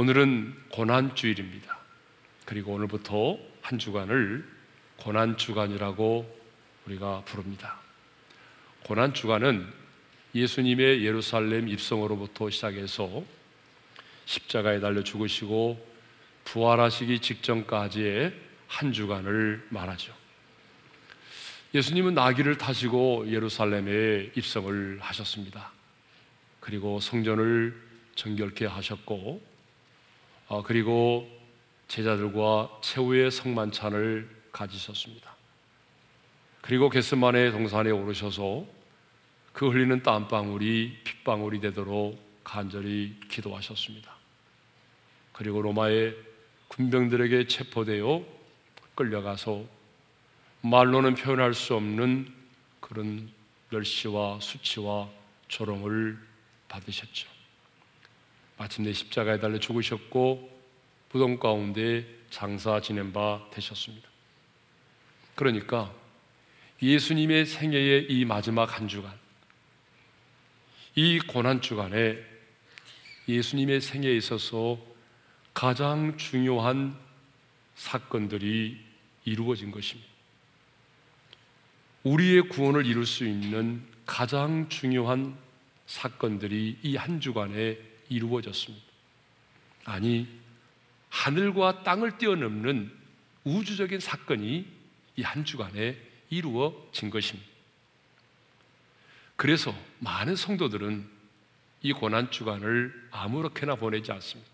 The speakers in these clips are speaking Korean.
오늘은 고난주일입니다. 그리고 오늘부터 한 주간을 고난주간이라고 우리가 부릅니다. 고난주간은 예수님의 예루살렘 입성으로부터 시작해서 십자가에 달려 죽으시고 부활하시기 직전까지의 한 주간을 말하죠. 예수님은 나귀를 타시고 예루살렘에 입성을 하셨습니다. 그리고 성전을 정결케 하셨고, 어, 그리고 제자들과 최후의 성만찬을 가지셨습니다. 그리고 겟스만의 동산에 오르셔서 그 흘리는 땀방울이 핏방울이 되도록 간절히 기도하셨습니다. 그리고 로마의 군병들에게 체포되어 끌려가서 말로는 표현할 수 없는 그런 멸시와 수치와 조롱을 받으셨죠. 마침내 십자가에 달려 죽으셨고 부동 가운데 장사 지낸 바 되셨습니다. 그러니까 예수님의 생애의 이 마지막 한 주간, 이 고난 주간에 예수님의 생애에 있어서 가장 중요한 사건들이 이루어진 것입니다. 우리의 구원을 이룰 수 있는 가장 중요한 사건들이 이 한 주간에 이루어졌습니다. 아니, 하늘과 땅을 뛰어넘는 우주적인 사건이 이 한 주간에 이루어진 것입니다. 그래서 많은 성도들은 이 고난 주간을 아무렇게나 보내지 않습니다.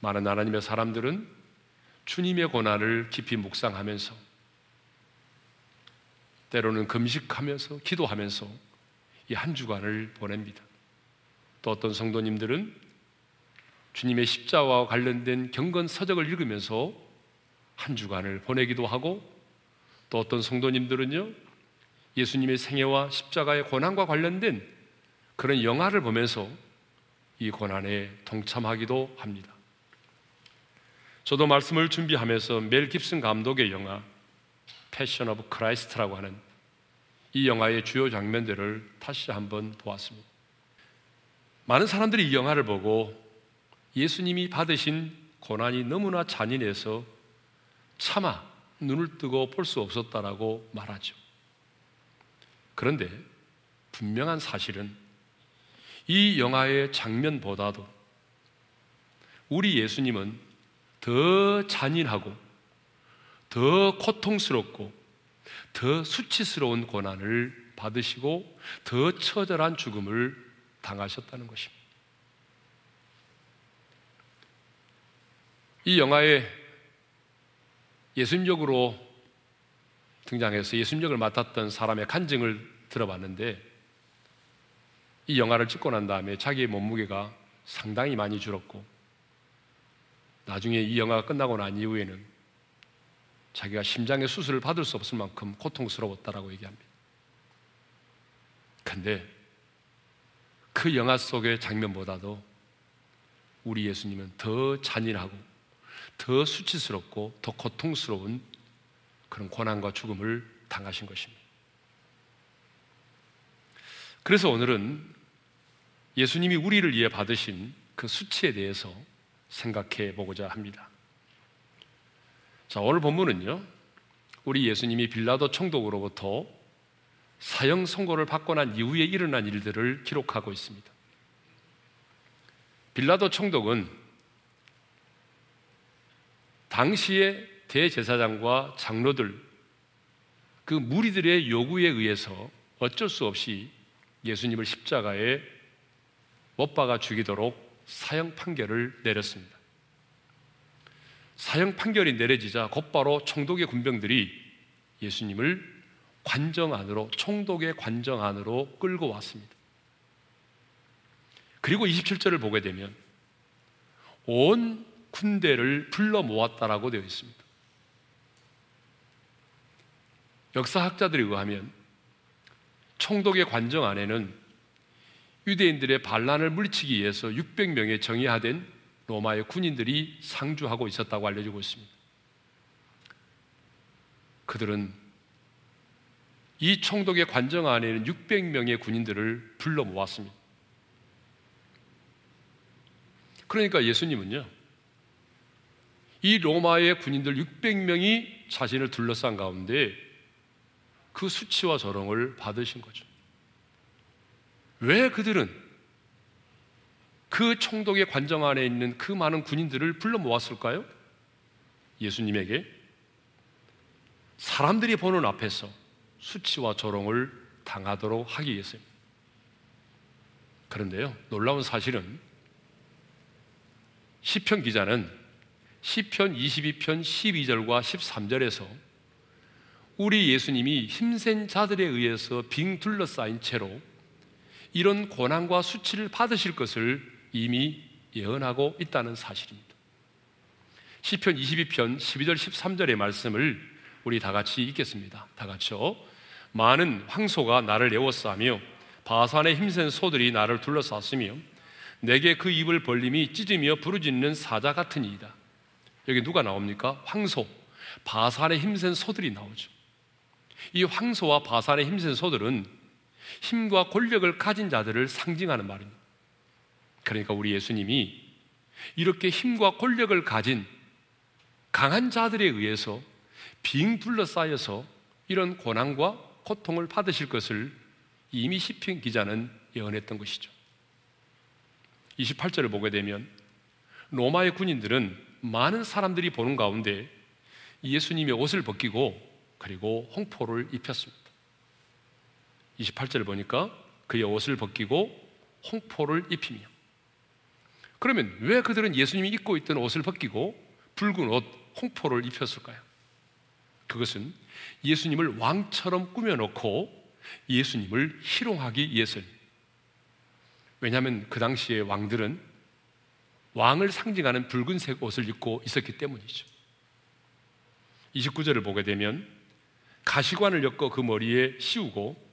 많은 하나님의 사람들은 주님의 고난을 깊이 묵상하면서 때로는 금식하면서 기도하면서 이 한 주간을 보냅니다. 또 어떤 성도님들은 주님의 십자와 관련된 경건 서적을 읽으면서 한 주간을 보내기도 하고 또 어떤 성도님들은요 예수님의 생애와 십자가의 고난과 관련된 그런 영화를 보면서 이 고난에 동참하기도 합니다. 저도 말씀을 준비하면서 멜 깁슨 감독의 영화 Passion of Christ라고 하는 이 영화의 주요 장면들을 다시 한번 보았습니다. 많은 사람들이 이 영화를 보고 예수님이 받으신 고난이 너무나 잔인해서 차마 눈을 뜨고 볼 수 없었다라고 말하죠. 그런데 분명한 사실은 이 영화의 장면보다도 우리 예수님은 더 잔인하고 더 고통스럽고 더 수치스러운 고난을 받으시고 더 처절한 죽음을 당하셨다는 것입니다. 이 영화에 예수님 역으로 등장해서 예수님 역을 맡았던 사람의 간증을 들어봤는데 이 영화를 찍고 난 다음에 자기의 몸무게가 상당히 많이 줄었고 나중에 이 영화가 끝나고 난 이후에는 자기가 심장의 수술을 받을 수 없을 만큼 고통스러웠다라고 얘기합니다. 근데 그 영화 속의 장면보다도 우리 예수님은 더 잔인하고 더 수치스럽고 더 고통스러운 그런 고난과 죽음을 당하신 것입니다. 그래서 오늘은 예수님이 우리를 위해 받으신 그 수치에 대해서 생각해 보고자 합니다. 자, 오늘 본문은요, 우리 예수님이 빌라도 총독으로부터 사형 선고를 받고 난 이후에 일어난 일들을 기록하고 있습니다. 빌라도 총독은 당시의 대제사장과 장로들, 그 무리들의 요구에 의해서 어쩔 수 없이 예수님을 십자가에 못 박아 죽이도록 사형 판결을 내렸습니다. 사형 판결이 내려지자 곧바로 총독의 군병들이 예수님을 관정 안으로 총독의 관정 안으로 끌고 왔습니다. 그리고 27절을 보게 되면 온 군대를 불러 모았다라고 되어 있습니다. 역사학자들에 의하면 총독의 관정 안에는 유대인들의 반란을 물리치기 위해서 600명의 정예화된 로마의 군인들이 상주하고 있었다고 알려지고 있습니다. 그들은 이 총독의 관정 안에는 600명의 군인들을 불러 모았습니다. 그러니까 예수님은요, 이 로마의 군인들 600명이 자신을 둘러싼 가운데 그 수치와 조롱을 받으신 거죠. 왜 그들은 그 총독의 관정 안에 있는 그 많은 군인들을 불러 모았을까요? 예수님에게 사람들이 보는 앞에서 수치와 조롱을 당하도록 하기 위해서입니다. 그런데요, 놀라운 사실은 시편 기자는 시편 22편 12절과 13절에서 우리 예수님이 힘센 자들에 의해서 빙 둘러싸인 채로 이런 고난과 수치를 받으실 것을 이미 예언하고 있다는 사실입니다. 시편 22편 12절 13절의 말씀을 우리 다 같이 읽겠습니다. 다 같이요. 많은 황소가 나를 애워싸며 바산의 힘센 소들이 나를 둘러쌌으며 내게 그 입을 벌림이 찢으며 부르짖는 사자 같으니이다. 여기 누가 나옵니까? 황소, 바산의 힘센 소들이 나오죠. 이 황소와 바산의 힘센 소들은 힘과 권력을 가진 자들을 상징하는 말입니다. 그러니까 우리 예수님이 이렇게 힘과 권력을 가진 강한 자들에 의해서 빙 둘러싸여서 이런 고난과 고통을 받으실 것을 이미 시편 기자는 예언했던 것이죠. 28절을 보게 되면 로마의 군인들은 많은 사람들이 보는 가운데 예수님의 옷을 벗기고 그리고 홍포를 입혔습니다. 28절을 보니까 그의 옷을 벗기고 홍포를 입히며 그러면 왜 그들은 예수님이 입고 있던 옷을 벗기고 붉은 옷, 홍포를 입혔을까요? 그것은 예수님을 왕처럼 꾸며놓고 예수님을 희롱하기 위해서입니다. 왜냐하면 그 당시에 왕들은 왕을 상징하는 붉은색 옷을 입고 있었기 때문이죠. 29절을 보게 되면 가시관을 엮어 그 머리에 씌우고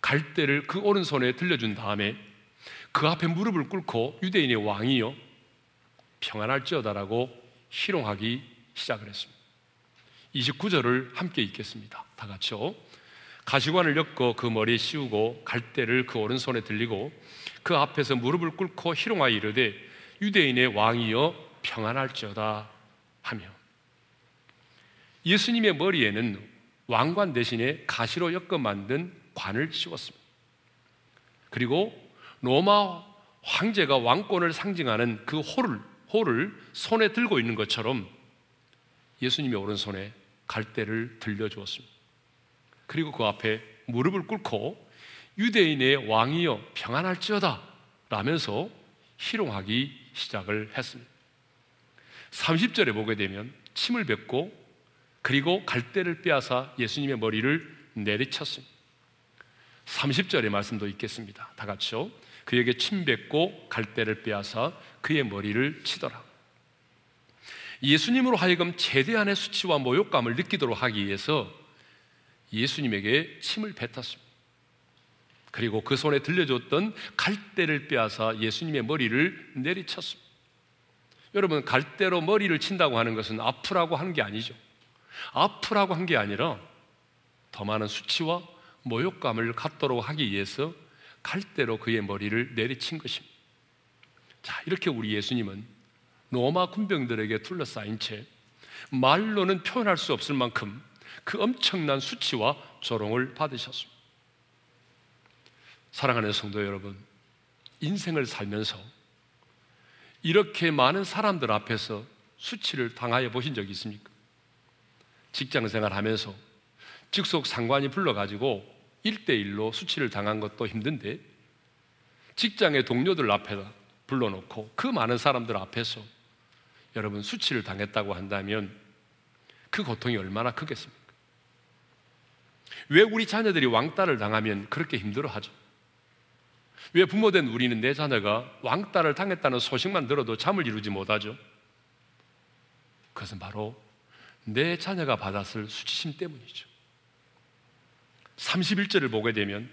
갈대를 그 오른손에 들려준 다음에 그 앞에 무릎을 꿇고 유대인의 왕이여 평안할지어다라고 희롱하기 시작을 했습니다. 29절을 함께 읽겠습니다. 다 같이요. 가시관을 엮어 그 머리에 씌우고 갈대를 그 오른손에 들리고 그 앞에서 무릎을 꿇고 희롱하여 이르되 유대인의 왕이여 평안할지어다 하며 예수님의 머리에는 왕관 대신에 가시로 엮어 만든 관을 씌웠습니다. 그리고 로마 황제가 왕권을 상징하는 그 호를, 호를 손에 들고 있는 것처럼 예수님의 오른손에 갈대를 들려주었습니다. 그리고 그 앞에 무릎을 꿇고 유대인의 왕이여 평안할지어다 라면서 희롱하기 시작을 했습니다. 30절에 보게 되면 침을 뱉고 그리고 갈대를 빼앗아 예수님의 머리를 내리쳤습니다. 30절의 말씀도 있겠습니다. 다 같이요. 그에게 침 뱉고 갈대를 빼앗아 그의 머리를 치더라. 예수님으로 하여금 제대한의 수치와 모욕감을 느끼도록 하기 위해서 예수님에게 침을 뱉었습니다. 그리고 그 손에 들려줬던 갈대를 빼앗아 예수님의 머리를 내리쳤습니다. 여러분, 갈대로 머리를 친다고 하는 것은 아프라고 하는 게 아니죠. 아프라고 한 게 아니라 더 많은 수치와 모욕감을 갖도록 하기 위해서 갈대로 그의 머리를 내리친 것입니다. 자, 이렇게 우리 예수님은 로마 군병들에게 둘러싸인 채 말로는 표현할 수 없을 만큼 그 엄청난 수치와 조롱을 받으셨습니다. 사랑하는 성도 여러분, 인생을 살면서 이렇게 많은 사람들 앞에서 수치를 당하여 보신 적이 있습니까? 직장 생활하면서 직속 상관이 불러가지고 1대1로 수치를 당한 것도 힘든데 직장의 동료들 앞에다 불러놓고 그 많은 사람들 앞에서 여러분 수치를 당했다고 한다면 그 고통이 얼마나 크겠습니까? 왜 우리 자녀들이 왕따를 당하면 그렇게 힘들어 하죠? 왜 부모된 우리는 내 자녀가 왕따를 당했다는 소식만 들어도 잠을 이루지 못하죠? 그것은 바로 내 자녀가 받았을 수치심 때문이죠. 31절을 보게 되면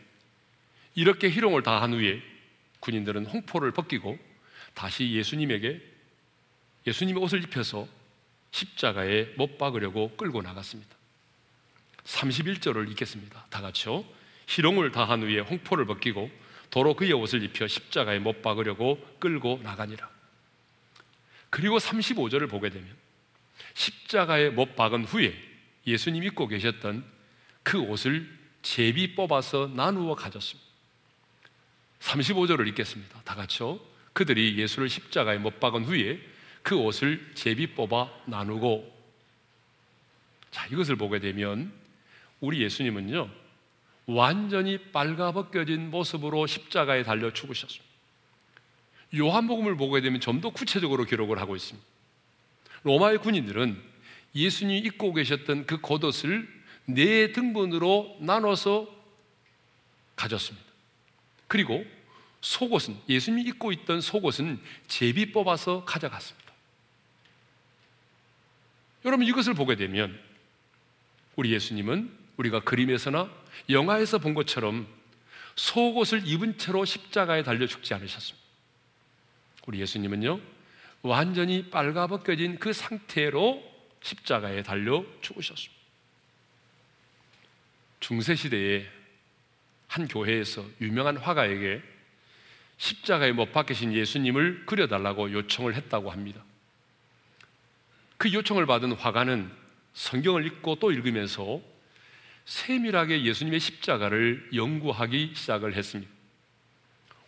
이렇게 희롱을 다한 후에 군인들은 홍포를 벗기고 다시 예수님에게 예수님의 옷을 입혀서 십자가에 못 박으려고 끌고 나갔습니다. 31절을 읽겠습니다. 다 같이요. 희롱을 다한 후에 홍포를 벗기고 도로 그의 옷을 입혀 십자가에 못 박으려고 끌고 나가니라. 그리고 35절을 보게 되면 십자가에 못 박은 후에 예수님 입고 계셨던 그 옷을 제비 뽑아서 나누어 가졌습니다. 35절을 읽겠습니다. 다 같이요. 그들이 예수를 십자가에 못 박은 후에 그 옷을 제비 뽑아 나누고 자, 이것을 보게 되면 우리 예수님은요. 완전히 빨가벗겨진 모습으로 십자가에 달려 죽으셨습니다. 요한복음을 보게 되면 좀 더 구체적으로 기록을 하고 있습니다. 로마의 군인들은 예수님이 입고 계셨던 그 겉옷을 네 등분으로 나눠서 가졌습니다. 그리고 속옷은 예수님이 입고 있던 속옷은 제비 뽑아서 가져갔습니다. 여러분 이것을 보게 되면 우리 예수님은 우리가 그림에서나 영화에서 본 것처럼 속옷을 입은 채로 십자가에 달려 죽지 않으셨습니다. 우리 예수님은요, 완전히 빨가벗겨진 그 상태로 십자가에 달려 죽으셨습니다. 중세시대에 한 교회에서 유명한 화가에게 십자가에 못 박히신 예수님을 그려달라고 요청을 했다고 합니다. 그 요청을 받은 화가는 성경을 읽고 또 읽으면서 세밀하게 예수님의 십자가를 연구하기 시작을 했습니다.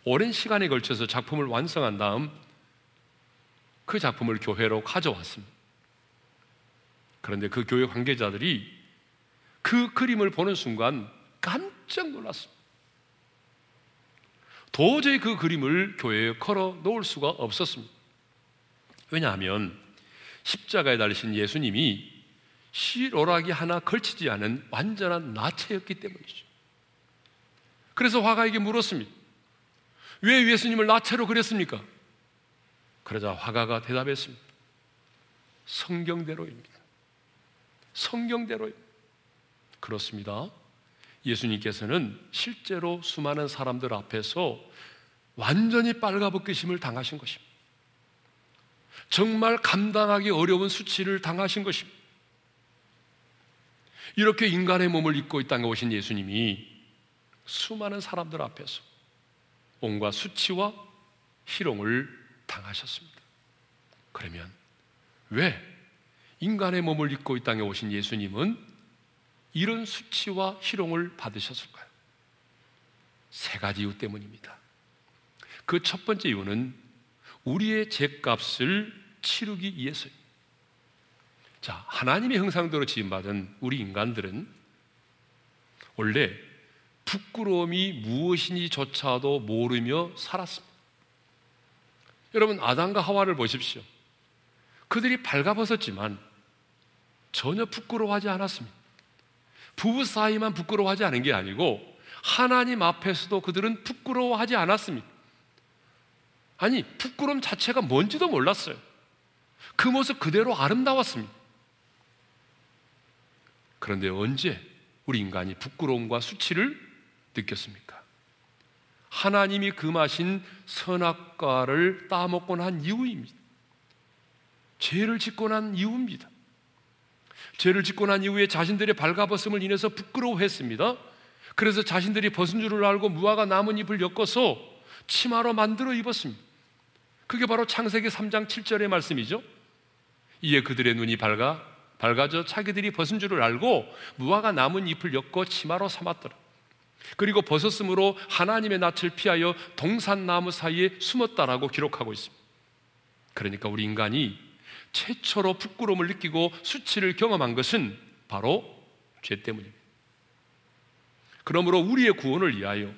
오랜 시간에 걸쳐서 작품을 완성한 다음 그 작품을 교회로 가져왔습니다. 그런데 그 교회 관계자들이 그 그림을 보는 순간 깜짝 놀랐습니다. 도저히 그 그림을 교회에 걸어 놓을 수가 없었습니다. 왜냐하면 십자가에 달리신 예수님이 실오락이 하나 걸치지 않은 완전한 나체였기 때문이죠. 그래서 화가에게 물었습니다. 왜 예수님을 나체로 그렸습니까? 그러자 화가가 대답했습니다. 성경대로입니다. 성경대로입니다. 그렇습니다. 예수님께서는 실제로 수많은 사람들 앞에서 완전히 빨가벗기심을 당하신 것입니다. 정말 감당하기 어려운 수치를 당하신 것입니다. 이렇게 인간의 몸을 입고 이 땅에 오신 예수님이 수많은 사람들 앞에서 온갖 수치와 희롱을 당하셨습니다. 그러면 왜 인간의 몸을 입고 이 땅에 오신 예수님은 이런 수치와 희롱을 받으셨을까요? 세 가지 이유 때문입니다. 그 첫 번째 이유는 우리의 죄값을 치르기 위해서입니다. 자, 하나님의 형상대로 지음받은 우리 인간들은 원래 부끄러움이 무엇인지조차도 모르며 살았습니다. 여러분, 아담과 하와를 보십시오. 그들이 발가벗었지만 전혀 부끄러워하지 않았습니다. 부부 사이만 부끄러워하지 않은 게 아니고 하나님 앞에서도 그들은 부끄러워하지 않았습니다. 아니, 부끄러움 자체가 뭔지도 몰랐어요. 그 모습 그대로 아름다웠습니다. 그런데 언제 우리 인간이 부끄러움과 수치를 느꼈습니까? 하나님이 금하신 선악과를 따먹고 난 이후입니다. 죄를 짓고 난 이후입니다. 죄를 짓고 난 이후에 자신들의 발가벗음을 인해서 부끄러워했습니다. 그래서 자신들이 벗은 줄을 알고 무화과 나뭇잎을 엮어서 치마로 만들어 입었습니다. 그게 바로 창세기 3장 7절의 말씀이죠. 이에 그들의 눈이 밝아 밝아져 자기들이 벗은 줄을 알고 무화과 남은 잎을 엮고 치마로 삼았더라. 그리고 벗었으므로 하나님의 낯을 피하여 동산나무 사이에 숨었다라고 기록하고 있습니다. 그러니까 우리 인간이 최초로 부끄러움을 느끼고 수치를 경험한 것은 바로 죄 때문입니다. 그러므로 우리의 구원을 위하여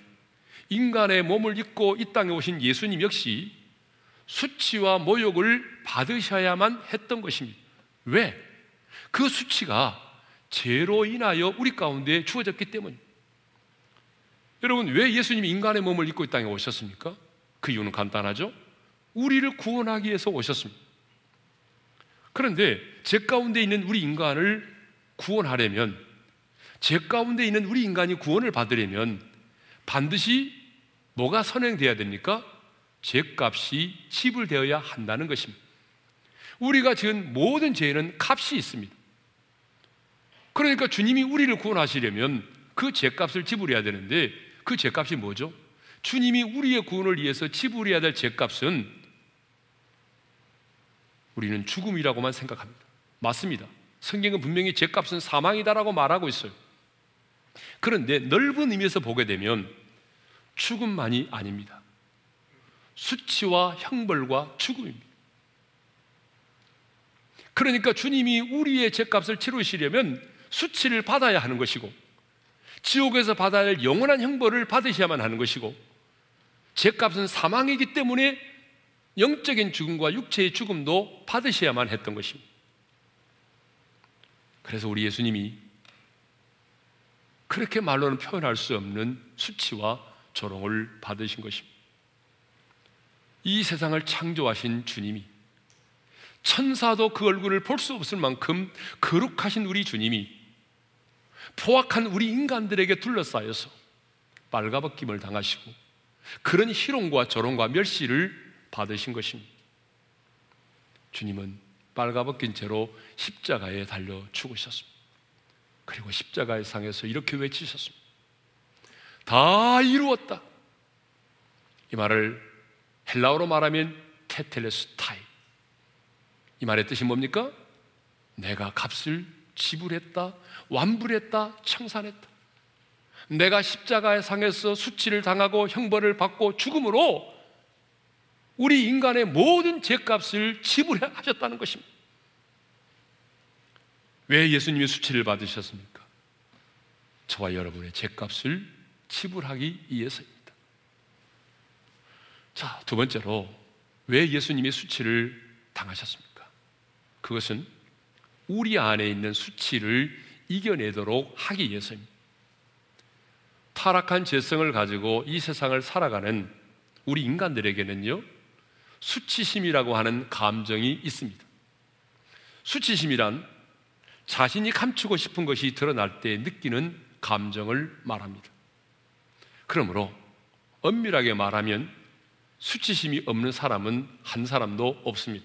인간의 몸을 입고 이 땅에 오신 예수님 역시 수치와 모욕을 받으셔야만 했던 것입니다. 왜? 그 수치가 죄로 인하여 우리 가운데 주어졌기 때문입니다. 여러분, 왜 예수님이 인간의 몸을 입고 이 땅에 오셨습니까? 그 이유는 간단하죠? 우리를 구원하기 위해서 오셨습니다. 그런데 죄 가운데 있는 우리 인간을 구원하려면, 죄 가운데 있는 우리 인간이 구원을 받으려면 반드시 뭐가 선행되어야 됩니까? 죄값이 지불되어야 한다는 것입니다. 우리가 지은 모든 죄에는 값이 있습니다. 그러니까 주님이 우리를 구원하시려면 그 죄값을 지불해야 되는데 그 죄값이 뭐죠? 주님이 우리의 구원을 위해서 지불해야 될 죄값은 우리는 죽음이라고만 생각합니다. 맞습니다. 성경은 분명히 죄값은 사망이다라고 말하고 있어요. 그런데 넓은 의미에서 보게 되면 죽음만이 아닙니다. 수치와 형벌과 죽음입니다. 그러니까 주님이 우리의 죄값을 치르시려면 수치를 받아야 하는 것이고 지옥에서 받아야 할 영원한 형벌을 받으셔야만 하는 것이고 죄값은 사망이기 때문에 영적인 죽음과 육체의 죽음도 받으셔야만 했던 것입니다. 그래서 우리 예수님이 그렇게 말로는 표현할 수 없는 수치와 조롱을 받으신 것입니다. 이 세상을 창조하신 주님이 천사도 그 얼굴을 볼 수 없을 만큼 거룩하신 우리 주님이 포악한 우리 인간들에게 둘러싸여서 빨가벗김을 당하시고 그런 희롱과 조롱과 멸시를 받으신 것입니다. 주님은 빨가벗긴 채로 십자가에 달려 죽으셨습니다. 그리고 십자가의 상에서 이렇게 외치셨습니다. 다 이루었다. 이 말을 헬라어로 말하면 테텔레스타이. 이 말의 뜻이 뭡니까? 내가 값을 지불했다, 완불했다, 청산했다. 내가 십자가의 상에서 수치를 당하고 형벌을 받고 죽음으로 우리 인간의 모든 죄값을 지불하셨다는 것입니다. 왜 예수님이 수치를 받으셨습니까? 저와 여러분의 죄값을 지불하기 위해서입니다. 자, 두 번째로 왜 예수님이 수치를 당하셨습니까? 그것은 우리 안에 있는 수치를 이겨내도록 하기 위해서입니다. 타락한 죄성을 가지고 이 세상을 살아가는 우리 인간들에게는요, 수치심이라고 하는 감정이 있습니다. 수치심이란 자신이 감추고 싶은 것이 드러날 때 느끼는 감정을 말합니다. 그러므로 엄밀하게 말하면 수치심이 없는 사람은 한 사람도 없습니다.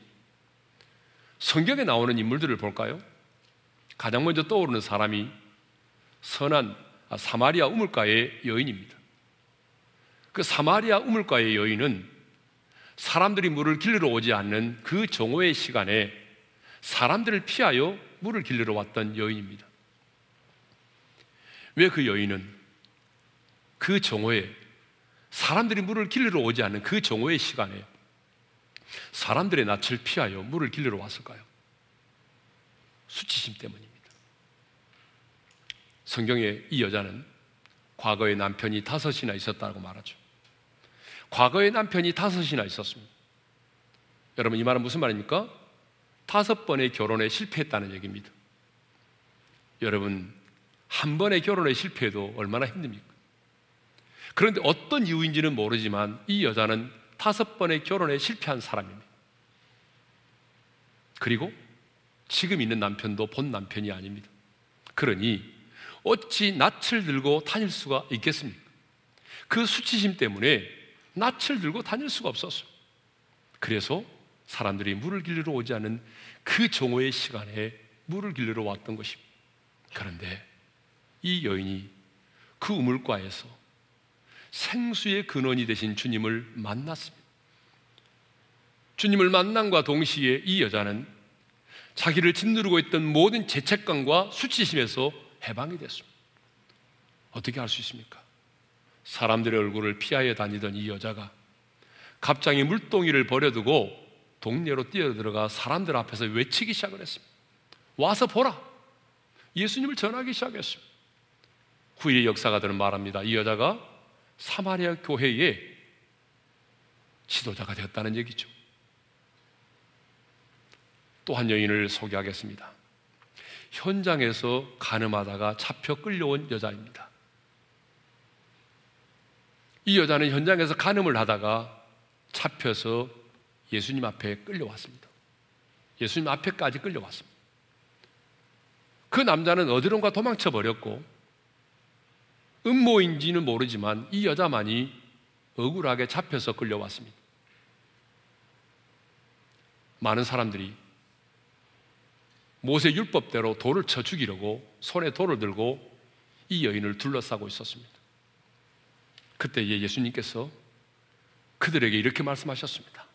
성경에 나오는 인물들을 볼까요? 가장 먼저 떠오르는 사람이 선한 사마리아 우물가의 여인입니다. 그 사마리아 우물가의 여인은 사람들이 물을 길러 오지 않는 그 정오의 시간에 사람들을 피하여 물을 길러 왔던 여인입니다. 왜 그 여인은 그 정오에 사람들이 물을 길러 오지 않는 그 정오의 시간에 사람들의 낯을 피하여 물을 길러 왔을까요? 수치심 때문입니다. 성경에 이 여자는 과거에 남편이 다섯이나 있었다고 말하죠. 과거에 남편이 다섯이나 있었습니다. 여러분 이 말은 무슨 말입니까? 다섯 번의 결혼에 실패했다는 얘기입니다. 여러분 한 번의 결혼에 실패해도 얼마나 힘듭니까? 그런데 어떤 이유인지는 모르지만 이 여자는 다섯 번의 결혼에 실패한 사람입니다. 그리고 지금 있는 남편도 본 남편이 아닙니다. 그러니 어찌 낯을 들고 다닐 수가 있겠습니까? 그 수치심 때문에 낯을 들고 다닐 수가 없었어요. 그래서 사람들이 물을 길러 오지 않은 그 정오의 시간에 물을 길러 왔던 것입니다. 그런데 이 여인이 그 우물가에서 생수의 근원이 되신 주님을 만났습니다. 주님을 만남과 동시에 이 여자는 자기를 짓누르고 있던 모든 죄책감과 수치심에서 해방이 됐습니다. 어떻게 할수 있습니까? 사람들의 얼굴을 피하여 다니던 이 여자가 갑자기 물동이를 버려두고 동네로 뛰어들어가 사람들 앞에서 외치기 시작을 했습니다. 와서 보라! 예수님을 전하기 시작했습니다. 후일의 역사가들은 말합니다. 이 여자가 사마리아 교회의 지도자가 되었다는 얘기죠. 또 한 여인을 소개하겠습니다. 현장에서 가늠하다가 잡혀 끌려온 여자입니다. 이 여자는 현장에서 가늠을 하다가 잡혀서 예수님 앞에 끌려왔습니다. 예수님 앞에까지 끌려왔습니다. 그 남자는 어디론가 도망쳐 버렸고 음모인지는 모르지만 이 여자만이 억울하게 잡혀서 끌려왔습니다. 많은 사람들이 모세 율법대로 돌을 쳐 죽이려고 손에 돌을 들고 이 여인을 둘러싸고 있었습니다. 그때 예수님께서 그들에게 이렇게 말씀하셨습니다.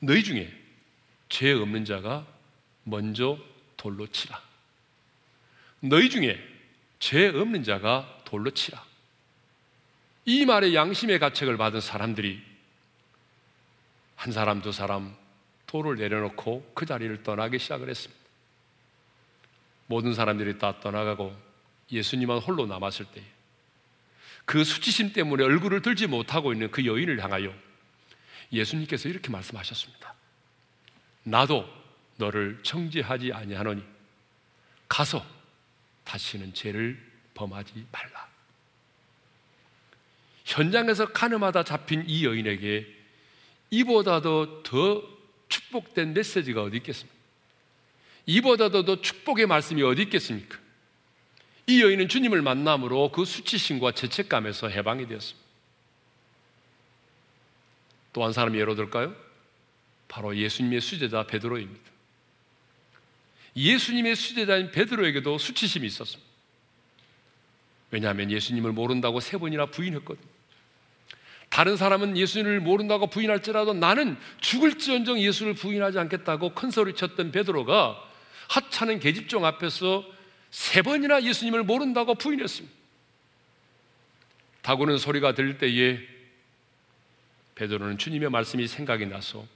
너희 중에 죄 없는 자가 먼저 돌로 치라. 너희 중에 죄 없는 자가 돌로 치라. 이 말에 양심의 가책을 받은 사람들이 한 사람, 두 사람 돌을 내려놓고 그 자리를 떠나기 시작을 했습니다. 모든 사람들이 다 떠나가고 예수님만 홀로 남았을 때 그 수치심 때문에 얼굴을 들지 못하고 있는 그 여인을 향하여 예수님께서 이렇게 말씀하셨습니다. 나도 너를 정죄하지 아니하노니 가서 다시는 죄를 범하지 말라. 현장에서 가늠하다 잡힌 이 여인에게 이보다도 더 축복된 메시지가 어디 있겠습니까? 이보다도 더 축복의 말씀이 어디 있겠습니까? 이 여인은 주님을 만남으로 그 수치심과 죄책감에서 해방이 되었습니다. 또 한 사람이 예로 들까요? 바로 예수님의 수제자 베드로입니다. 예수님의 수제자인 베드로에게도 수치심이 있었습니다. 왜냐하면 예수님을 모른다고 세 번이나 부인했거든요. 다른 사람은 예수님을 모른다고 부인할지라도 나는 죽을지언정 예수를 부인하지 않겠다고 큰 소리 쳤던 베드로가 하찮은 계집종 앞에서 세 번이나 예수님을 모른다고 부인했습니다. 다구는 소리가 들릴 때에 베드로는 주님의 말씀이 생각이 나서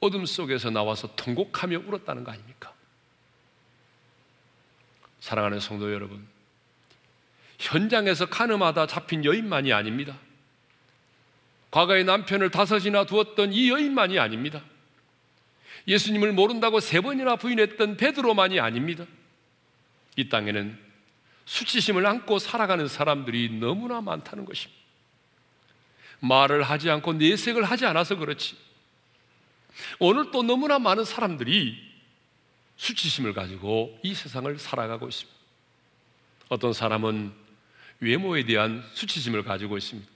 어둠 속에서 나와서 통곡하며 울었다는 거 아닙니까? 사랑하는 성도 여러분, 현장에서 카늠하다 잡힌 여인만이 아닙니다. 과거에 남편을 다섯이나 두었던 이 여인만이 아닙니다. 예수님을 모른다고 세 번이나 부인했던 베드로만이 아닙니다. 이 땅에는 수치심을 안고 살아가는 사람들이 너무나 많다는 것입니다. 말을 하지 않고 내색을 하지 않아서 그렇지. 오늘 또 너무나 많은 사람들이 수치심을 가지고 이 세상을 살아가고 있습니다. 어떤 사람은 외모에 대한 수치심을 가지고 있습니다.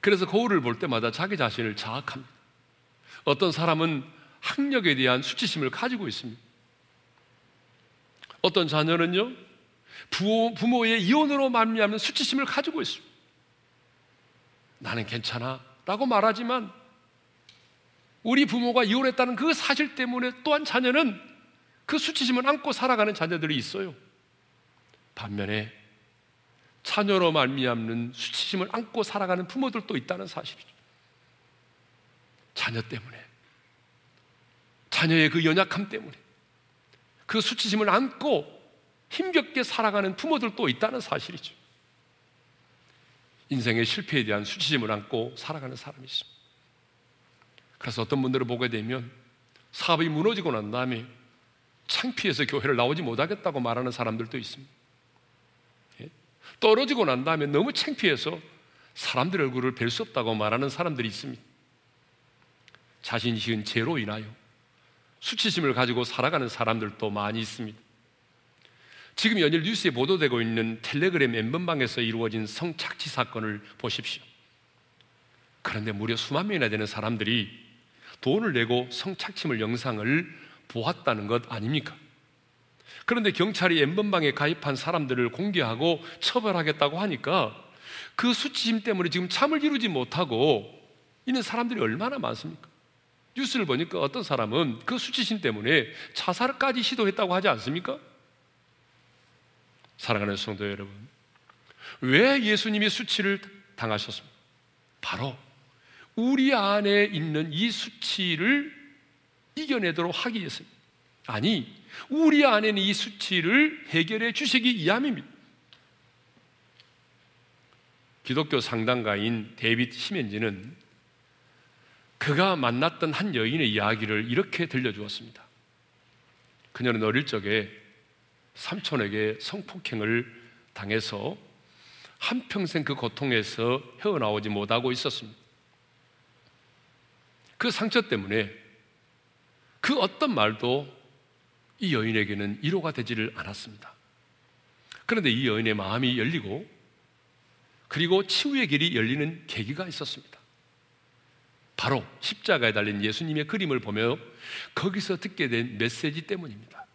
그래서 거울을 볼 때마다 자기 자신을 자학합니다. 어떤 사람은 학력에 대한 수치심을 가지고 있습니다. 어떤 자녀는요, 부모, 부모의 이혼으로 말미암는 수치심을 가지고 있습니다. 나는 괜찮아 라고 말하지만 우리 부모가 이혼했다는 그 사실 때문에 또한 자녀는 그 수치심을 안고 살아가는 자녀들이 있어요. 반면에 자녀로 말미암는 수치심을 안고 살아가는 부모들도 있다는 사실이죠. 자녀 때문에 자녀의 그 연약함 때문에 그 수치심을 안고 힘겹게 살아가는 부모들도 있다는 사실이죠. 인생의 실패에 대한 수치심을 안고 살아가는 사람이 있습니다. 그래서 어떤 분들을 보게 되면 사업이 무너지고 난 다음에 창피해서 교회를 나오지 못하겠다고 말하는 사람들도 있습니다. 예? 떨어지고 난 다음에 너무 창피해서 사람들 얼굴을 뵐 수 없다고 말하는 사람들이 있습니다. 자신이 지은 죄로 인하여 수치심을 가지고 살아가는 사람들도 많이 있습니다. 지금 연일 뉴스에 보도되고 있는 텔레그램 엠번방에서 이루어진 성착취 사건을 보십시오. 그런데 무려 수만 명이나 되는 사람들이 돈을 내고 성착취물 영상을 보았다는 것 아닙니까? 그런데 경찰이 엠번방에 가입한 사람들을 공개하고 처벌하겠다고 하니까 그 수치심 때문에 지금 참을 이루지 못하고 있는 사람들이 얼마나 많습니까? 뉴스를 보니까 어떤 사람은 그 수치심 때문에 자살까지 시도했다고 하지 않습니까? 사랑하는 성도 여러분, 왜 예수님이 수치를 당하셨습니까? 바로 우리 안에 있는 이 수치를 이겨내도록 하기 위해서입니다. 아니, 우리 안에 있는 이 수치를 해결해 주시기 위함입니다. 기독교 상당가인 데이빗 시멘지는 그가 만났던 한 여인의 이야기를 이렇게 들려주었습니다. 그녀는 어릴 적에 삼촌에게 성폭행을 당해서 한평생 그 고통에서 헤어나오지 못하고 있었습니다. 그 상처 때문에 그 어떤 말도 이 여인에게는 위로가 되지를 않았습니다. 그런데 이 여인의 마음이 열리고 그리고 치유의 길이 열리는 계기가 있었습니다. 바로 십자가에 달린 예수님의 그림을 보며 거기서 듣게 된 메시지 때문입니다.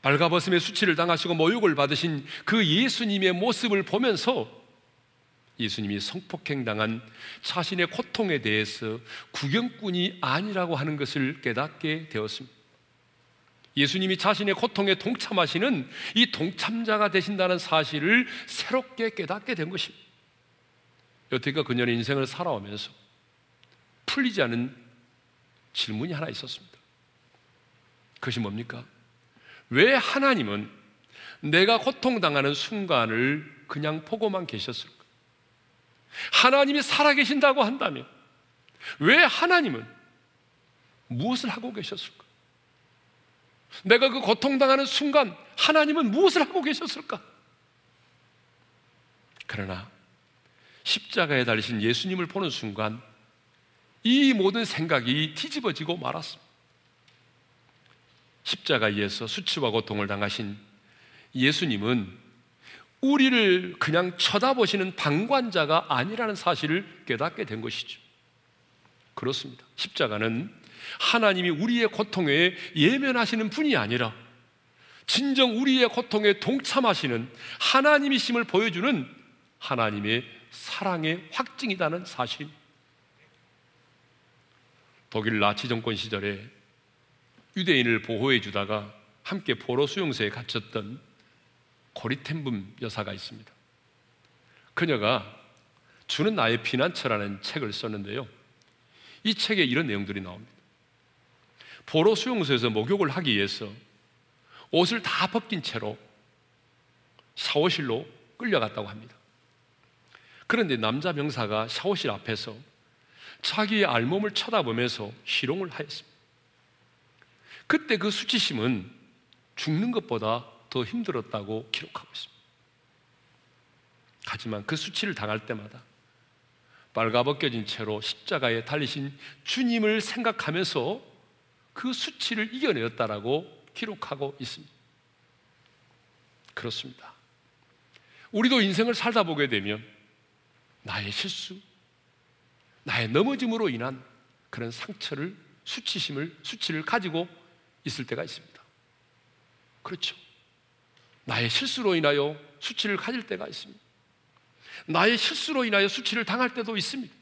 발가벗음의 수치를 당하시고 모욕을 받으신 그 예수님의 모습을 보면서 예수님이 성폭행당한 자신의 고통에 대해서 구경꾼이 아니라고 하는 것을 깨닫게 되었습니다. 예수님이 자신의 고통에 동참하시는 이 동참자가 되신다는 사실을 새롭게 깨닫게 된 것입니다. 여태까 그녀의 인생을 살아오면서 풀리지 않은 질문이 하나 있었습니다. 그것이 뭡니까? 왜 하나님은 내가 고통당하는 순간을 그냥 보고만 계셨을까? 하나님이 살아계신다고 한다면 왜 하나님은 무엇을 하고 계셨을까? 내가 그 고통당하는 순간 하나님은 무엇을 하고 계셨을까? 그러나 십자가에 달리신 예수님을 보는 순간 이 모든 생각이 뒤집어지고 말았습니다. 십자가에서 수치와 고통을 당하신 예수님은 우리를 그냥 쳐다보시는 방관자가 아니라는 사실을 깨닫게 된 것이죠. 그렇습니다. 십자가는 하나님이 우리의 고통에 예면하시는 분이 아니라 진정 우리의 고통에 동참하시는 하나님이심을 보여주는 하나님의 사랑의 확증이라는 사실. 독일 나치 정권 시절에 유대인을 보호해 주다가 함께 포로 수용소에 갇혔던 고리템분 여사가 있습니다. 그녀가 주는 나의 피난처라는 책을 썼는데요. 이 책에 이런 내용들이 나옵니다. 포로 수용소에서 목욕을 하기 위해서 옷을 다 벗긴 채로 샤워실로 끌려갔다고 합니다. 그런데 남자 병사가 샤워실 앞에서 자기의 알몸을 쳐다보면서 희롱을 하였습니다. 그때 그 수치심은 죽는 것보다 더 힘들었다고 기록하고 있습니다. 하지만 그 수치를 당할 때마다 빨가벗겨진 채로 십자가에 달리신 주님을 생각하면서 그 수치를 이겨내었다라고 기록하고 있습니다. 그렇습니다. 우리도 인생을 살다 보게 되면 나의 실수, 나의 넘어짐으로 인한 그런 상처를 수치심을 수치를 가지고 있을 때가 있습니다. 그렇죠. 나의 실수로 인하여 수치를 가질 때가 있습니다. 나의 실수로 인하여 수치를 당할 때도 있습니다.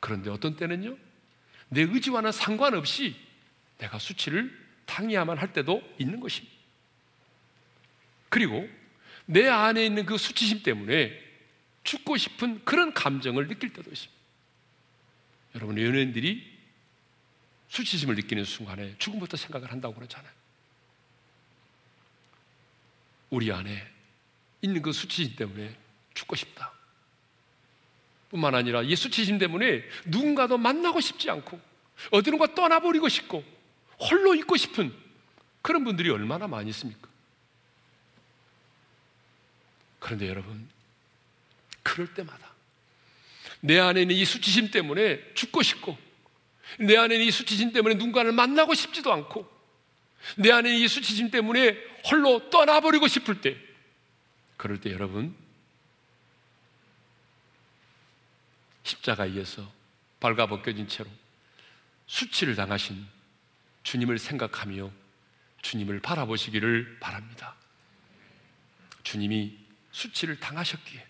그런데 어떤 때는요, 내 의지와는 상관없이 내가 수치를 당해야만 할 때도 있는 것입니다. 그리고 내 안에 있는 그 수치심 때문에 죽고 싶은 그런 감정을 느낄 때도 있습니다. 여러분, 연예인들이 수치심을 느끼는 순간에 죽음부터 생각을 한다고 그러잖아요. 우리 안에 있는 그 수치심 때문에 죽고 싶다. 뿐만 아니라 이 수치심 때문에 누군가도 만나고 싶지 않고 어디론가 떠나버리고 싶고 홀로 있고 싶은 그런 분들이 얼마나 많이 있습니까? 그런데 여러분, 그럴 때마다 내 안에 있는 이 수치심 때문에 죽고 싶고 내 안에 있는 이 수치심 때문에 누군가를 만나고 싶지도 않고 내 안에 있는 이 수치심 때문에 홀로 떠나버리고 싶을 때 그럴 때 여러분 십자가에서 발가벗겨진 채로 수치를 당하신 주님을 생각하며 주님을 바라보시기를 바랍니다. 주님이 수치를 당하셨기에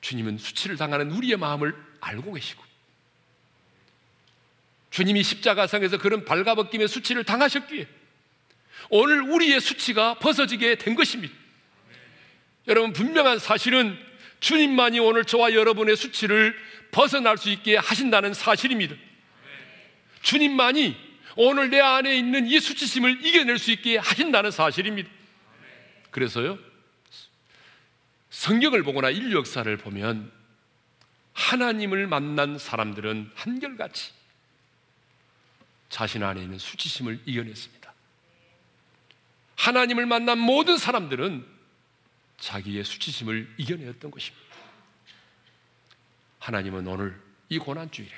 주님은 수치를 당하는 우리의 마음을 알고 계시고 주님이 십자가상에서 그런 발가벗김의 수치를 당하셨기에 오늘 우리의 수치가 벗어지게 된 것입니다. 여러분 분명한 사실은 주님만이 오늘 저와 여러분의 수치를 벗어날 수 있게 하신다는 사실입니다. 주님만이 오늘 내 안에 있는 이 수치심을 이겨낼 수 있게 하신다는 사실입니다. 그래서요, 성경을 보거나 인류 역사를 보면 하나님을 만난 사람들은 한결같이 자신 안에 있는 수치심을 이겨냈습니다. 하나님을 만난 모든 사람들은 자기의 수치심을 이겨내었던 것입니다. 하나님은 오늘 이 고난주일에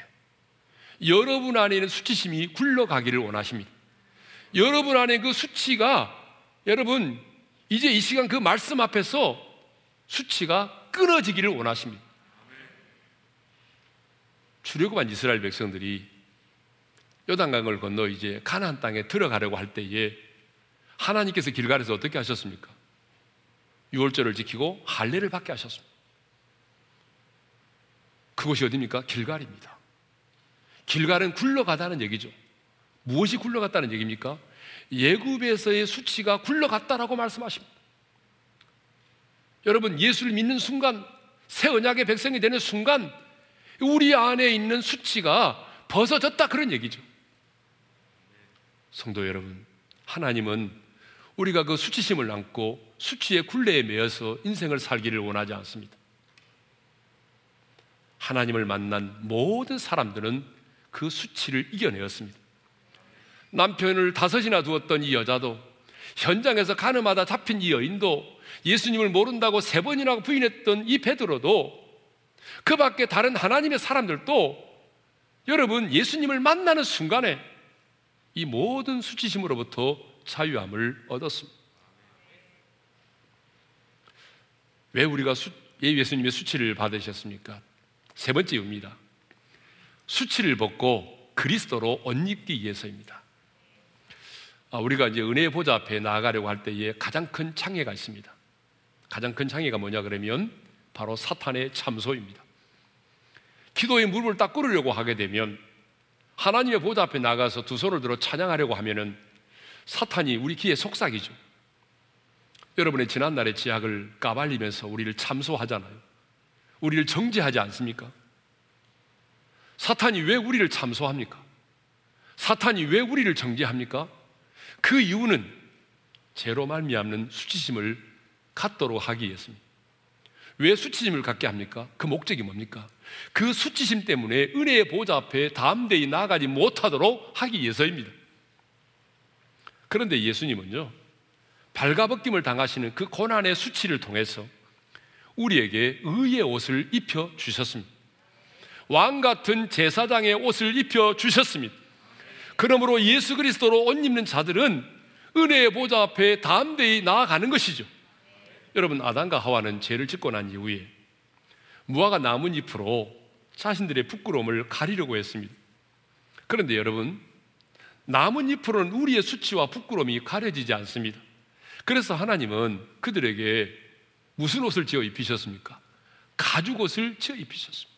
여러분 안에 있는 수치심이 굴러가기를 원하십니다. 여러분 안에 그 수치가 여러분 이제 이 시간 그 말씀 앞에서 수치가 끊어지기를 원하십니다. 출애굽한 이스라엘 백성들이 요단강을 건너 이제 가나안 땅에 들어가려고 할 때에 하나님께서 길가에서 어떻게 하셨습니까? 유월절을 지키고 할례를 받게 하셨습니다. 그곳이 어디입니까? 길갈입니다. 길갈은 굴러가다는 얘기죠. 무엇이 굴러갔다는 얘기입니까? 예굽에서의 수치가 굴러갔다라고 말씀하십니다. 여러분, 예수를 믿는 순간, 새 언약의 백성이 되는 순간, 우리 안에 있는 수치가 벗어졌다 그런 얘기죠. 성도 여러분, 하나님은 우리가 그 수치심을 안고 수치의 굴레에 매여서 인생을 살기를 원하지 않습니다. 하나님을 만난 모든 사람들은 그 수치를 이겨내었습니다. 남편을 다섯이나 두었던 이 여자도 현장에서 가늠하다 잡힌 이 여인도 예수님을 모른다고 세 번이나 부인했던 이 베드로도 그 밖에 다른 하나님의 사람들도 여러분 예수님을 만나는 순간에 이 모든 수치심으로부터 자유함을 얻었습니다. 왜 우리가 수, 예수님의 수치를 받으셨습니까? 세 번째 이유입니다. 수치를 벗고 그리스도로 옷 입기 위해서입니다. 아, 우리가 이제 은혜의 보좌 앞에 나아가려고 할 때에 가장 큰 창해가 있습니다. 가장 큰 창해가 뭐냐 그러면 바로 사탄의 참소입니다. 기도의 무릎을 딱 꿇으려고 하게 되면 하나님의 보좌 앞에 나가서 두 손을 들어 찬양하려고 하면은 사탄이 우리 귀에 속삭이죠. 여러분의 지난날의 지약을 까발리면서 우리를 참소하잖아요. 우리를 정죄하지 않습니까? 사탄이 왜 우리를 참소합니까? 사탄이 왜 우리를 정죄합니까? 그 이유는 죄로 말미암는 수치심을 갖도록 하기 위해서입니다. 왜 수치심을 갖게 합니까? 그 목적이 뭡니까? 그 수치심 때문에 은혜의 보좌 앞에 담대히 나가지 못하도록 하기 위해서입니다. 그런데 예수님은요, 발가벗김을 당하시는 그 고난의 수치를 통해서 우리에게 의의 옷을 입혀 주셨습니다. 왕 같은 제사장의 옷을 입혀 주셨습니다. 그러므로 예수 그리스도로 옷 입는 자들은 은혜의 보좌 앞에 담대히 나아가는 것이죠. 여러분, 아담과 하와는 죄를 짓고 난 이후에 무화과 나뭇잎으로 자신들의 부끄러움을 가리려고 했습니다. 그런데 여러분, 나뭇잎으로는 우리의 수치와 부끄러움이 가려지지 않습니다. 그래서 하나님은 그들에게 무슨 옷을 지어 입히셨습니까? 가죽 옷을 지어 입히셨습니다.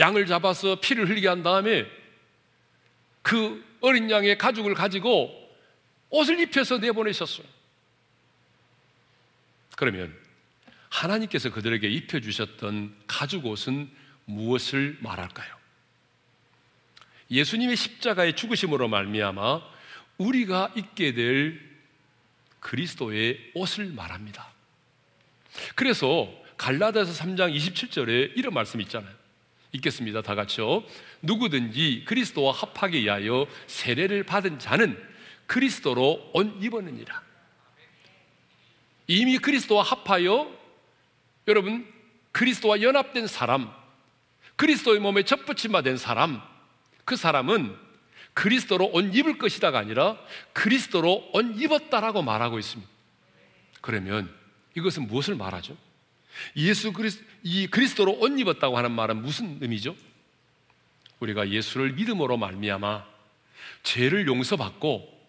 양을 잡아서 피를 흘리게 한 다음에 그 어린 양의 가죽을 가지고 옷을 입혀서 내보내셨어요. 그러면 하나님께서 그들에게 입혀주셨던 가죽 옷은 무엇을 말할까요? 예수님의 십자가의 죽으심으로 말미암아 우리가 입게 될 그리스도의 옷을 말합니다. 그래서 갈라디아서 3장 27절에 이런 말씀 있잖아요. 읽겠습니다. 다 같이요. 누구든지 그리스도와 합하게 위하여 세례를 받은 자는 그리스도로 옷 입었느니라. 이미 그리스도와 합하여 여러분 그리스도와 연합된 사람, 그리스도의 몸에 접붙임받은 사람, 그 사람은 그리스도로 옷 입을 것이다가 아니라 그리스도로 옷 입었다라고 말하고 있습니다. 그러면 이것은 무엇을 말하죠? 예수 그리스 이 그리스도로 옷 입었다고 하는 말은 무슨 의미죠? 우리가 예수를 믿음으로 말미암아 죄를 용서받고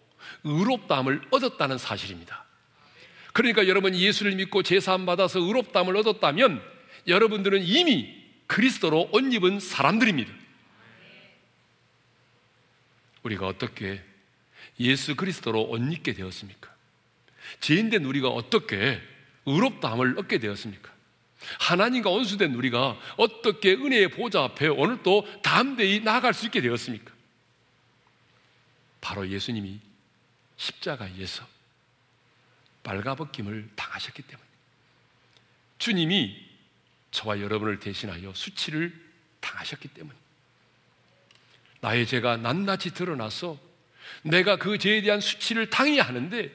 의롭다함을 얻었다는 사실입니다. 그러니까 여러분 예수를 믿고 제사함 받아서 의롭다함을 얻었다면 여러분들은 이미 그리스도로 옷 입은 사람들입니다. 우리가 어떻게 예수 그리스도로 옷 입게 되었습니까? 죄인된 우리가 어떻게 의롭다함을 얻게 되었습니까? 하나님과 원수된 우리가 어떻게 은혜의 보좌 앞에 오늘 또 담대히 나아갈 수 있게 되었습니까? 바로 예수님이 십자가에서 빨가벗김을 당하셨기 때문에 주님이 저와 여러분을 대신하여 수치를 당하셨기 때문에 나의 죄가 낱낱이 드러나서 내가 그 죄에 대한 수치를 당해야 하는데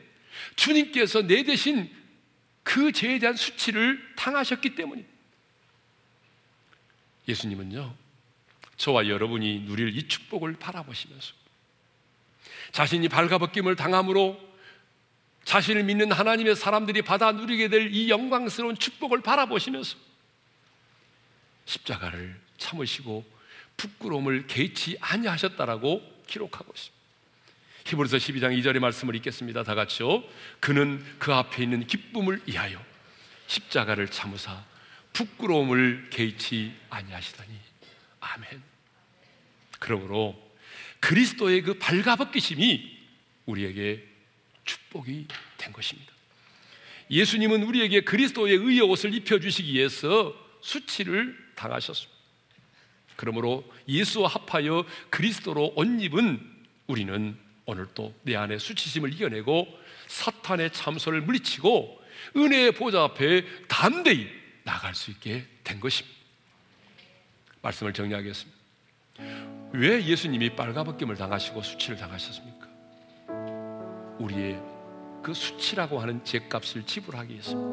주님께서 내 대신 그 죄에 대한 수치를 당하셨기 때문입니다. 예수님은요, 저와 여러분이 누릴 이 축복을 바라보시면서 자신이 발가벗김을 당함으로 자신을 믿는 하나님의 사람들이 받아 누리게 될 이 영광스러운 축복을 바라보시면서 십자가를 참으시고 부끄러움을 개치 아니하셨다라고 기록하고 있습니다. 히브리서 12장 2절의 말씀을 읽겠습니다. 다 같이요. 그는 그 앞에 있는 기쁨을 위하여 십자가를 참으사 부끄러움을 개의치 아니하시더니 아멘. 그러므로 그리스도의 그 발가벗기심이 우리에게 축복이 된 것입니다. 예수님은 우리에게 그리스도의 의의 옷을 입혀 주시기 위해서 수치를 당하셨습니다. 그러므로 예수와 합하여 그리스도로 옷 입은 우리는 오늘 또 내 안에 수치심을 이겨내고 사탄의 참소를 물리치고 은혜의 보좌 앞에 담대히 나갈 수 있게 된 것입니다. 말씀을 정리하겠습니다. 왜 예수님이 빨가벗김을 당하시고 수치를 당하셨습니까? 우리의 그 수치라고 하는 죄값을 지불하기 위해서왜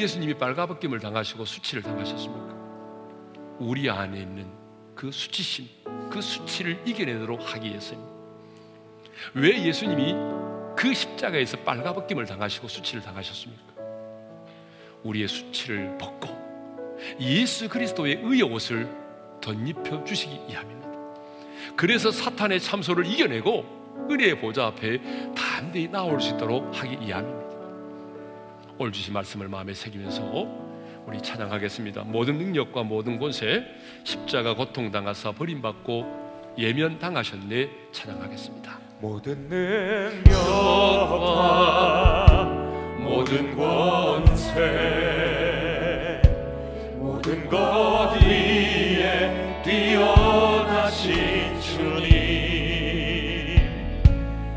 예수님이 빨가벗김을 당하시고 수치를 당하셨습니까? 우리 안에 있는 그 수치심, 그 수치를 이겨내도록 하기 위해서입니다. 왜 예수님이 그 십자가에서 빨가벗김을 당하시고 수치를 당하셨습니까? 우리의 수치를 벗고 예수 그리스도의 의의 옷을 덧입혀 주시기 위함입니다. 그래서 사탄의 참소를 이겨내고 은혜의 보좌 앞에 단대히 나올 수 있도록 하기 위함입니다. 오늘 주신 말씀을 마음에 새기면서 우리 찬양하겠습니다. 모든 능력과 모든 권세 십자가 고통 당하사 버림받고 예면 당하셨네 찬양하겠습니다. 모든 능력과 모든 권세 모든 것 위에 뛰어나신 주님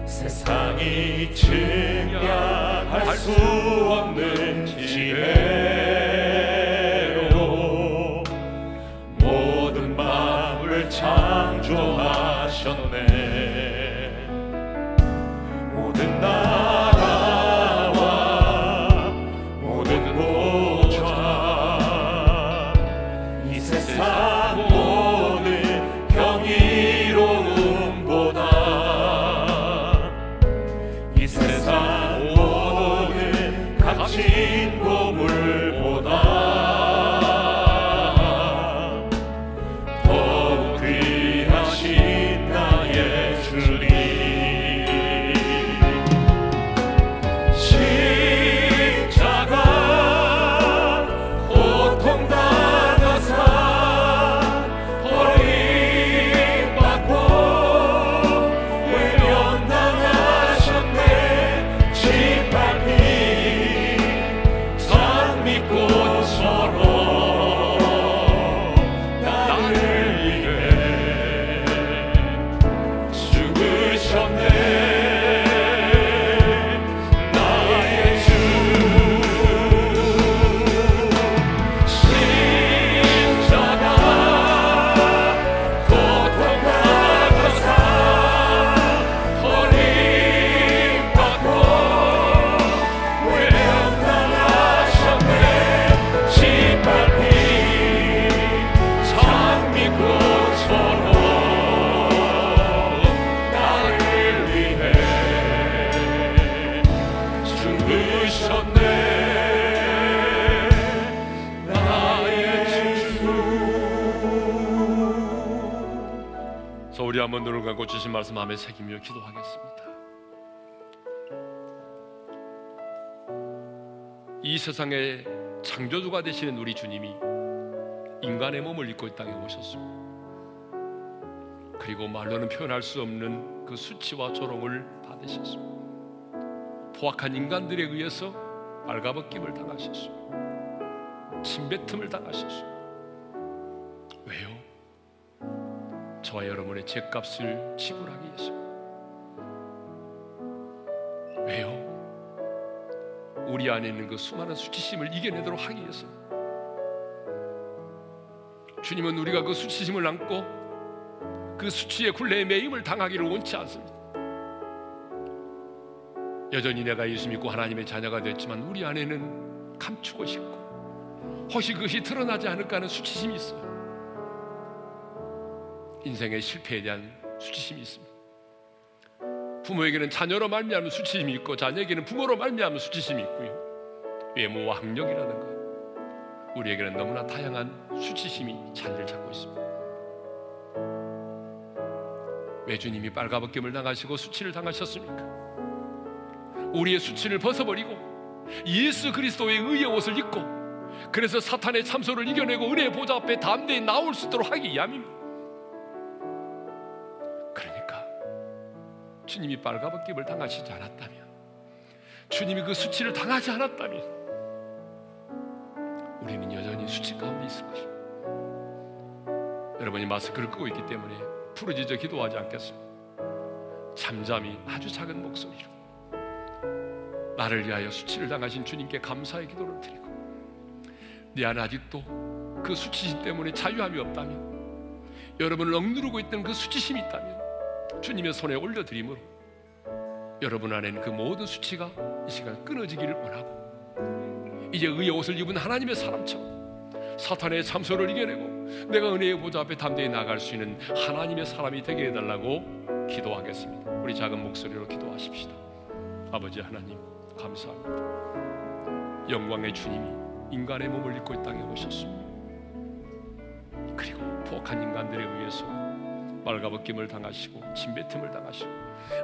세상이 증량할 수 없는 한번 눈을 감고 주신 말씀 마음에 새기며 기도하겠습니다. 이 세상의 창조주가 되시는 우리 주님이 인간의 몸을 입고 이 땅에 오셨습니다. 그리고 말로는 표현할 수 없는 그 수치와 조롱을 받으셨습니다. 포악한 인간들에 의해서 발가벗김을 당하셨습니다. 침뱉음을 당하셨습니다. 왜요? 저와 여러분의 죄값을 지불하기 위해서. 왜요? 우리 안에 있는 그 수많은 수치심을 이겨내도록 하기 위해서. 주님은 우리가 그 수치심을 안고 그 수치의 굴레에 매임을 당하기를 원치 않습니다. 여전히 내가 예수 믿고 하나님의 자녀가 됐지만 우리 안에는 감추고 싶고 혹시 그것이 드러나지 않을까 하는 수치심이 있어요. 인생의 실패에 대한 수치심이 있습니다. 부모에게는 자녀로 말미암은 수치심이 있고 자녀에게는 부모로 말미암은 수치심이 있고요. 외모와 학력이라는 것 우리에게는 너무나 다양한 수치심이 자리를 잡고 있습니다. 왜 주님이 빨가벗김을 당하시고 수치를 당하셨습니까? 우리의 수치를 벗어버리고 예수 그리스도의 의의 옷을 입고 그래서 사탄의 참소를 이겨내고 은혜의 보좌 앞에 담대히 나올 수 있도록 하기 위함입니다. 그러니까 주님이 빨가벗김을 당하시지 않았다면 주님이 그 수치를 당하지 않았다면 우리는 여전히 수치 가운데 있을 것입니다. 여러분이 마스크를 끄고 있기 때문에 부르짖어 기도하지 않겠습니다. 잠잠히 아주 작은 목소리로 나를 위하여 수치를 당하신 주님께 감사의 기도를 드리고 내 안에 아직도 그 수치심 때문에 자유함이 없다면 여러분을 억누르고 있던 그 수치심이 있다면 주님의 손에 올려드림으로 여러분 안에는 그 모든 수치가 이 시간 끊어지기를 원하고 이제 의의 옷을 입은 하나님의 사람처럼 사탄의 참소를 이겨내고 내가 은혜의 보좌 앞에 담대히 나갈 수 있는 하나님의 사람이 되게 해달라고 기도하겠습니다. 우리 작은 목소리로 기도하십시다. 아버지 하나님 감사합니다. 영광의 주님이 인간의 몸을 입고 이 땅에 오셨습니다. 그리고 부한 인간들에 의해서 말가벗김을 당하시고 침뱉음을 당하시고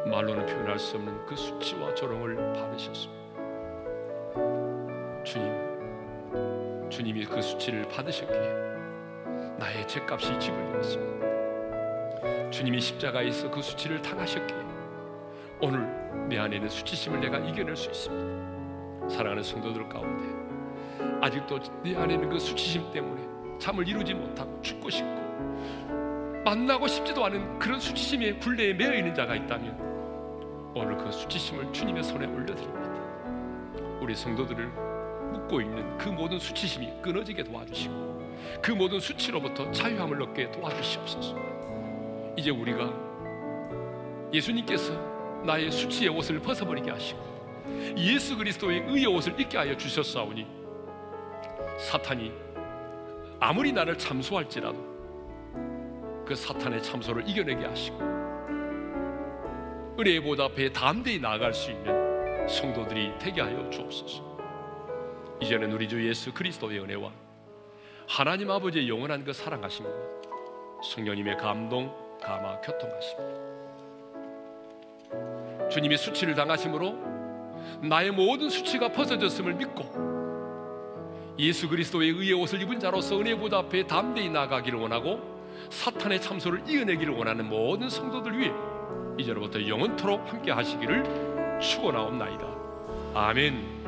말로는 표현할 수 없는 그 수치와 조롱을 받으셨습니다. 주님, 주님이 그 수치를 받으셨기에 나의 죄값이 지불되었습니다. 주님이 십자가에서 그 수치를 당하셨기에 오늘 내 안에는 수치심을 내가 이겨낼 수 있습니다. 사랑하는 성도들 가운데 아직도 내 안에는 그 수치심 때문에 잠을 이루지 못하고 죽고 싶고 만나고 싶지도 않은 그런 수치심의 굴레에 매여 있는 자가 있다면 오늘 그 수치심을 주님의 손에 올려드립니다. 우리 성도들을 묶고 있는 그 모든 수치심이 끊어지게 도와주시고 그 모든 수치로부터 자유함을 얻게 도와주시옵소서. 이제 우리가 예수님께서 나의 수치의 옷을 벗어버리게 하시고 예수 그리스도의 의의 옷을 입게 하여 주셨사오니 사탄이 아무리 나를 참소할지라도 그 사탄의 참소를 이겨내게 하시고 은혜의 보다 앞에 담대히 나아갈 수 있는 성도들이 되게 하여 주옵소서. 이제는 우리 주 예수 그리스도의 은혜와 하나님 아버지의 영원한 그 사랑하심과 성령님의 감동, 감화, 교통하심 주님이 수치를 당하심으로 나의 모든 수치가 벗어졌음을 믿고 예수 그리스도의 의의 옷을 입은 자로서 은혜 보다 앞에 담대히 나가기를 원하고 사탄의 참소를 이어내기를 원하는 모든 성도들 위해 이제로부터 영원토록 함께 하시기를 축원하옵나이다. 아멘.